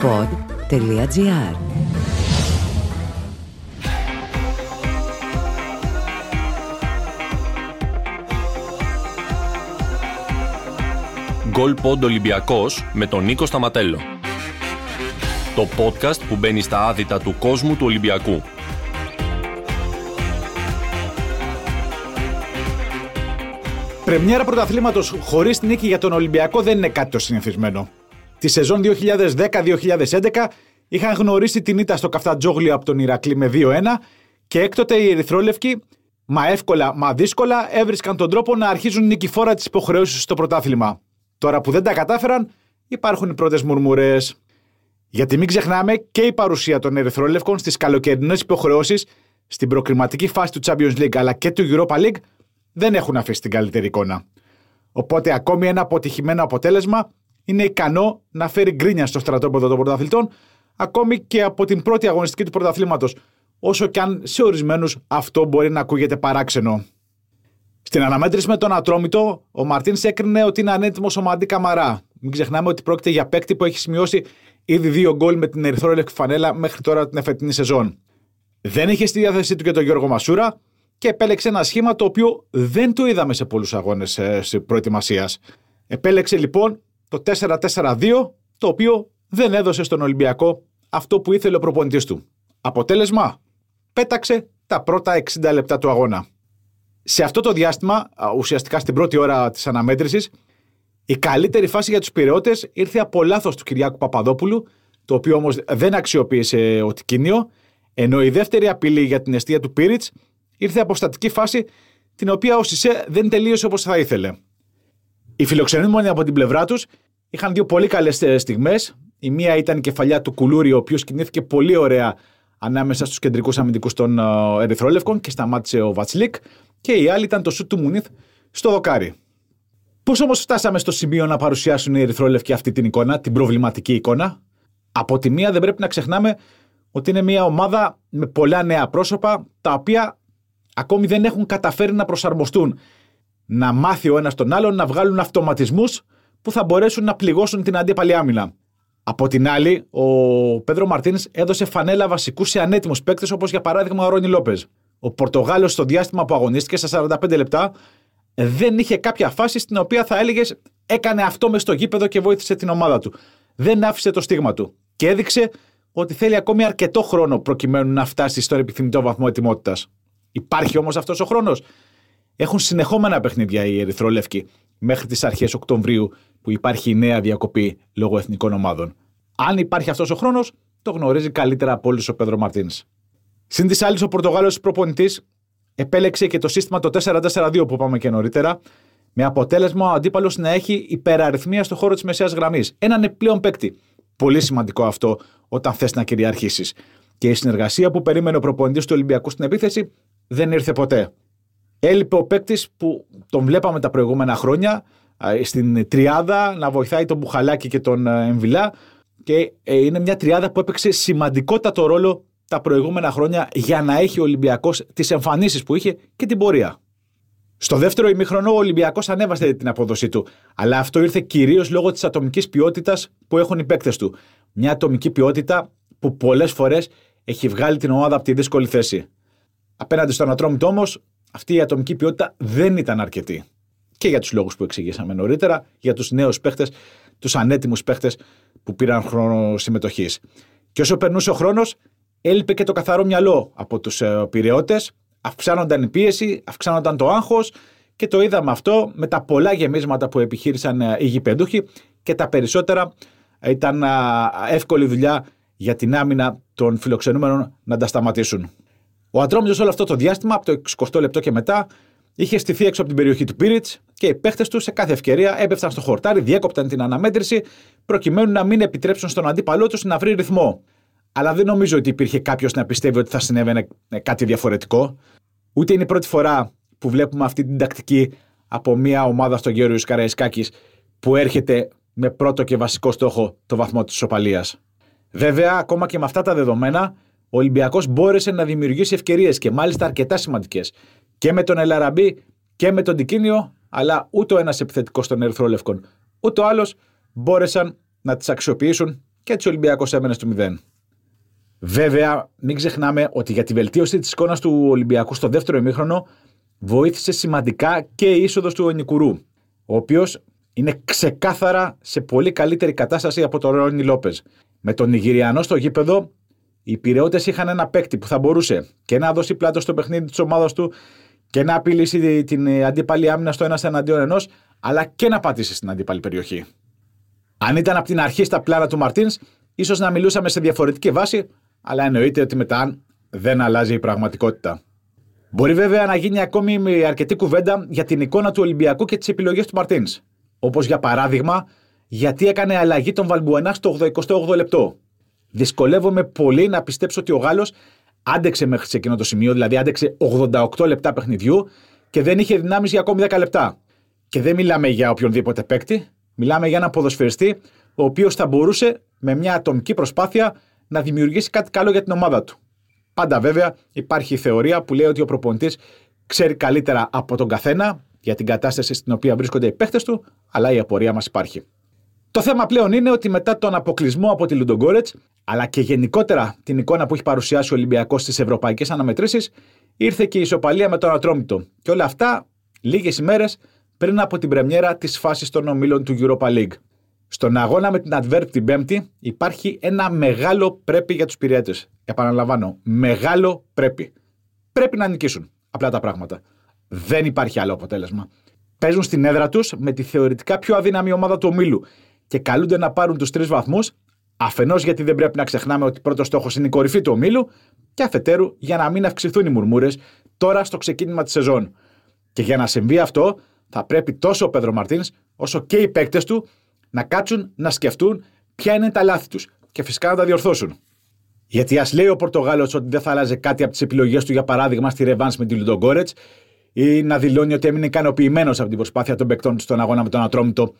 pod.gr Γκολ Πόντ Ολυμπιακός με τον Νίκο Σταματέλο. Το podcast που μπαίνει στα άδυτα του κόσμου του Ολυμπιακού. Πρεμιέρα πρωταθλήματος χωρίς νίκη για τον Ολυμπιακό δεν είναι κάτι το συνηθισμένο. Τη σεζόν 2010-2011 είχαν γνωρίσει την ήττα στο Καφτατζόγλιο από τον Ηρακλή με 2-1 και έκτοτε οι Ερυθρόλευκοι, μα εύκολα μα δύσκολα, έβρισκαν τον τρόπο να αρχίζουν νικηφόρα τις υποχρεώσεις στο πρωτάθλημα. Τώρα που δεν τα κατάφεραν, υπάρχουν οι πρώτες μουρμουρές. Γιατί μην ξεχνάμε και η παρουσία των Ερυθρόλευκων στις καλοκαιρινές υποχρεώσεις στην προκριματική φάση του Champions League αλλά και του Europa League δεν έχουν αφήσει την καλύτερη εικόνα. Οπότε ακόμη ένα αποτυχημένο αποτέλεσμα είναι ικανό να φέρει γκρίνια στο στρατόπεδο των πρωταθλητών, ακόμη και από την πρώτη αγωνιστική του πρωταθλήματος, όσο και αν σε ορισμένους αυτό μπορεί να ακούγεται παράξενο. Στην αναμέτρηση με τον Ατρόμητο, ο Μαρτίνς έκρινε ότι είναι ανέτοιμος ο Μαντί Καμαρά. Μην ξεχνάμε ότι πρόκειται για παίκτη που έχει σημειώσει ήδη δύο γκολ με την ερυθρόλευκη φανέλα μέχρι τώρα την εφετινή σεζόν. Δεν είχε στη διάθεσή του και τον Γιώργο Μασούρα και επέλεξε ένα σχήμα το οποίο δεν το είδαμε σε πολλούς αγώνες ε, προετοιμασίας. Επέλεξε λοιπόν το 4-4-2, το οποίο δεν έδωσε στον Ολυμπιακό αυτό που ήθελε ο προπονητής του. Αποτέλεσμα, πέταξε τα πρώτα 60 λεπτά του αγώνα. Σε αυτό το διάστημα, ουσιαστικά στην πρώτη ώρα της αναμέτρησης, η καλύτερη φάση για τους πυρεώτε ήρθε από λάθος του Κυριάκου Παπαδόπουλου, το οποίο όμως δεν αξιοποίησε ο Τικίνιο, ενώ η δεύτερη απειλή για την αιστεία του Πίριτ ήρθε από στατική φάση, την οποία ο Σισε δεν τελείωσε όπως θα ήθελε. Οι φιλοξενούμενοι από την πλευρά τους είχαν δύο πολύ καλές στιγμές. Η μία ήταν η κεφαλιά του Κουλούρη, ο οποίος κινήθηκε πολύ ωραία ανάμεσα στους κεντρικούς αμυντικούς των Ερυθρόλευκων και σταμάτησε ο Βατσλίκ. Και η άλλη ήταν το σουτ του Μουνίθ στο δοκάρι. Πώς όμως φτάσαμε στο σημείο να παρουσιάσουν οι Ερυθρόλευκοι αυτή την εικόνα, την προβληματική εικόνα; Από τη μία δεν πρέπει να ξεχνάμε ότι είναι μια ομάδα με πολλά νέα πρόσωπα, τα οποία ακόμη δεν έχουν καταφέρει να προσαρμοστούν. Να μάθει ο ένας τον άλλον να βγάλουν αυτοματισμούς που θα μπορέσουν να πληγώσουν την αντίπαλη άμυνα. Από την άλλη, ο Πέδρο Μαρτίν έδωσε φανέλα βασικού σε ανέτοιμους παίκτες όπως για παράδειγμα ο Ρόνι Λόπες. Ο Πορτογάλος στο διάστημα που αγωνίστηκε στα 45 λεπτά δεν είχε κάποια φάση στην οποία θα έλεγες έκανε αυτό μες στο γήπεδο και βοήθησε την ομάδα του. Δεν άφησε το στίγμα του. Και έδειξε ότι θέλει ακόμη αρκετό χρόνο προκειμένου να φτάσει στον επιθυμητό βαθμό ετοιμότητας. Υπάρχει όμως αυτός ο χρόνος. Έχουν συνεχόμενα παιχνίδια οι Ερυθρόλευκοι μέχρι τις αρχές Οκτωβρίου που υπάρχει η νέα διακοπή λόγω εθνικών ομάδων. Αν υπάρχει αυτός ο χρόνος, το γνωρίζει καλύτερα από όλους ο Πέδρο Μαρτίν. Συν της άλλης, ο Πορτογάλος προπονητής επέλεξε και το σύστημα το 4-4-2 που είπαμε και νωρίτερα, με αποτέλεσμα ο αντίπαλος να έχει υπεραριθμία στο χώρο της μεσαίας γραμμής. Έναν πλέον παίκτη. Πολύ σημαντικό αυτό όταν θες να κυριαρχήσεις. Και η συνεργασία που περίμενε ο προπονητής του Ολυμπιακού στην επίθεση δεν ήρθε ποτέ. Έλειπε ο παίκτης που τον βλέπαμε τα προηγούμενα χρόνια στην τριάδα να βοηθάει τον Μπουχαλάκη και τον ε, Εμβιλά και ε, είναι μια τριάδα που έπαιξε σημαντικότατο ρόλο τα προηγούμενα χρόνια για να έχει ο Ολυμπιακός τις εμφανίσεις που είχε και την πορεία. Στο δεύτερο ημίχρονο ο Ολυμπιακός ανέβασε την απόδοσή του, αλλά αυτό ήρθε κυρίως λόγω της ατομικής ποιότητας που έχουν οι παίκτες του. Μια ατομική ποιότητα που πολλές φορές έχει βγάλει την ομάδα από τη δύσκολη θέση. Απέναντι στον Ατρόμητο όμως, αυτή η ατομική ποιότητα δεν ήταν αρκετή. Και για τους λόγους που εξηγήσαμε νωρίτερα, για τους νέους παίχτες, τους ανέτοιμους παίχτες που πήραν χρόνο συμμετοχής. Και όσο περνούσε ο χρόνος, έλειπε και το καθαρό μυαλό από τους ε, πυρεώτε, αυξάνονταν η πίεση, αυξάνονταν το άγχος και το είδαμε αυτό με τα πολλά γεμίσματα που επιχείρησαν ε, οι γηπεδούχοι και τα περισσότερα ήταν εύκολη δουλειά για την άμυνα των φιλοξενούμενων να τα σταματήσουν. Ο Ατρόμητο όλο αυτό το διάστημα, από το 20 λεπτό και μετά, είχε στηθεί έξω από την περιοχή του Πίριτ και οι παίχτες του σε κάθε ευκαιρία έπεφταν στο χορτάρι, διέκοπταν την αναμέτρηση, προκειμένου να μην επιτρέψουν στον αντίπαλό τους να βρει ρυθμό. Αλλά δεν νομίζω ότι υπήρχε κάποιος να πιστεύει ότι θα συνέβαινε κάτι διαφορετικό. Ούτε είναι η πρώτη φορά που βλέπουμε αυτή την τακτική από μια ομάδα στον Γέρο Καραϊσκάκης που έρχεται με πρώτο και βασικό στόχο το βαθμό της ισοπαλία. Βέβαια, ακόμα και με αυτά τα δεδομένα, ο Ολυμπιακός μπόρεσε να δημιουργήσει ευκαιρίες και μάλιστα αρκετά σημαντικές. Και με τον Ελαραμπή και με τον Τικίνιο, αλλά ούτε ο ένας επιθετικός των Ερυθρόλευκων, ούτε ο άλλος μπόρεσαν να τις αξιοποιήσουν και έτσι ο Ολυμπιακός έμενε στο 0. Βέβαια, μην ξεχνάμε ότι για τη βελτίωση της εικόνας του Ολυμπιακού στο δεύτερο ημίχρονο βοήθησε σημαντικά και η είσοδος του Ονικουρού, ο οποίος είναι ξεκάθαρα σε πολύ καλύτερη κατάσταση από τον Ρόνι Λόπες. Με τον Νιγηριανό στο γήπεδο, οι πυρεώτε είχαν ένα παίκτη που θα μπορούσε και να δώσει πλάτο στο παιχνίδι της ομάδας του και να απειλήσει την αντίπαλη άμυνα στο ένας εναντίον ενός, αλλά και να πατήσει στην αντίπαλη περιοχή. Αν ήταν από την αρχή στα πλάνα του Μαρτίνς, ίσως να μιλούσαμε σε διαφορετική βάση, αλλά εννοείται ότι μετά δεν αλλάζει η πραγματικότητα. Μπορεί βέβαια να γίνει ακόμη με αρκετή κουβέντα για την εικόνα του Ολυμπιακού και τις επιλογές του Μαρτίνς. Όπως για παράδειγμα, γιατί έκανε αλλαγή τον Βαλμπουενά στο 88 λεπτό. Δυσκολεύομαι πολύ να πιστέψω ότι ο Γάλλος άντεξε μέχρι σε εκείνο το σημείο, δηλαδή άντεξε 88 λεπτά παιχνιδιού και δεν είχε δυνάμει για ακόμη 10 λεπτά. Και δεν μιλάμε για οποιονδήποτε παίκτη, μιλάμε για ένα ποδοσφαιριστή ο οποίος θα μπορούσε με μια ατομική προσπάθεια να δημιουργήσει κάτι καλό για την ομάδα του. Πάντα βέβαια υπάρχει η θεωρία που λέει ότι ο προπονητής ξέρει καλύτερα από τον καθένα για την κατάσταση στην οποία βρίσκονται οι παίχτε του, αλλά η απορία μας υπάρχει. Το θέμα πλέον είναι ότι μετά τον αποκλεισμό από τη Λουντογκόρετς, αλλά και γενικότερα την εικόνα που έχει παρουσιάσει ο Ολυμπιακός στις ευρωπαϊκές αναμετρήσεις, ήρθε και η ισοπαλία με τον Ατρόμητο. Και όλα αυτά λίγες ημέρες πριν από την πρεμιέρα της φάσης των ομίλων του Europa League. Στον αγώνα με την Adverb την Πέμπτη υπάρχει ένα μεγάλο πρέπει για τους πυρέτε. Επαναλαμβάνω, μεγάλο πρέπει. Πρέπει να νικήσουν. Απλά τα πράγματα. Δεν υπάρχει άλλο αποτέλεσμα. Παίζουν στην έδρα τους με τη θεωρητικά πιο αδύναμη ομάδα του ομίλου και καλούνται να πάρουν τους τρεις βαθμούς, αφενός γιατί δεν πρέπει να ξεχνάμε ότι πρώτος στόχος είναι η κορυφή του ομίλου, και αφετέρου για να μην αυξηθούν οι μουρμούρες τώρα στο ξεκίνημα της σεζόν. Και για να συμβεί αυτό, θα πρέπει τόσο ο Πέδρο Μαρτίνς όσο και οι παίκτες του να κάτσουν να σκεφτούν ποια είναι τα λάθη τους και φυσικά να τα διορθώσουν. Γιατί ας λέει ο Πορτογάλος ότι δεν θα άλλαζε κάτι από τις επιλογές του, για παράδειγμα στη Ρεβάν με τη Λουντογκόρετς, ή να δηλώνει ότι έμεινε ικανοποιημένος από την προσπάθεια των παικτών του στον αγώνα με τον Ατρόμητο,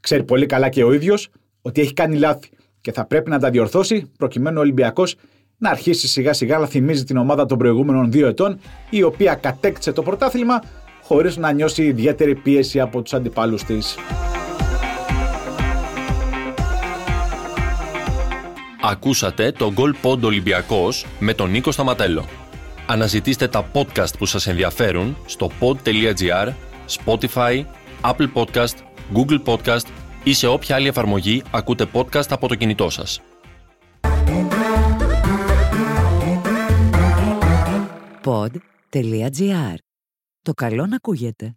ξέρει πολύ καλά και ο ίδιος ότι έχει κάνει λάθη και θα πρέπει να τα διορθώσει προκειμένου ο Ολυμπιακός να αρχίσει σιγά σιγά να θυμίζει την ομάδα των προηγούμενων δύο ετών, η οποία κατέκτησε το πρωτάθλημα χωρίς να νιώσει ιδιαίτερη πίεση από τους αντιπάλους της. Ακούσατε το Goal Pod Ολυμπιακός με τον Νίκο Σταματέλο. Αναζητήστε τα podcast που σας ενδιαφέρουν στο pod.gr, Spotify, Apple Podcast, Google Podcast ή σε όποια άλλη εφαρμογή ακούτε podcast από το κινητό σας. Pod.gr. Το καλό να ακούγεται.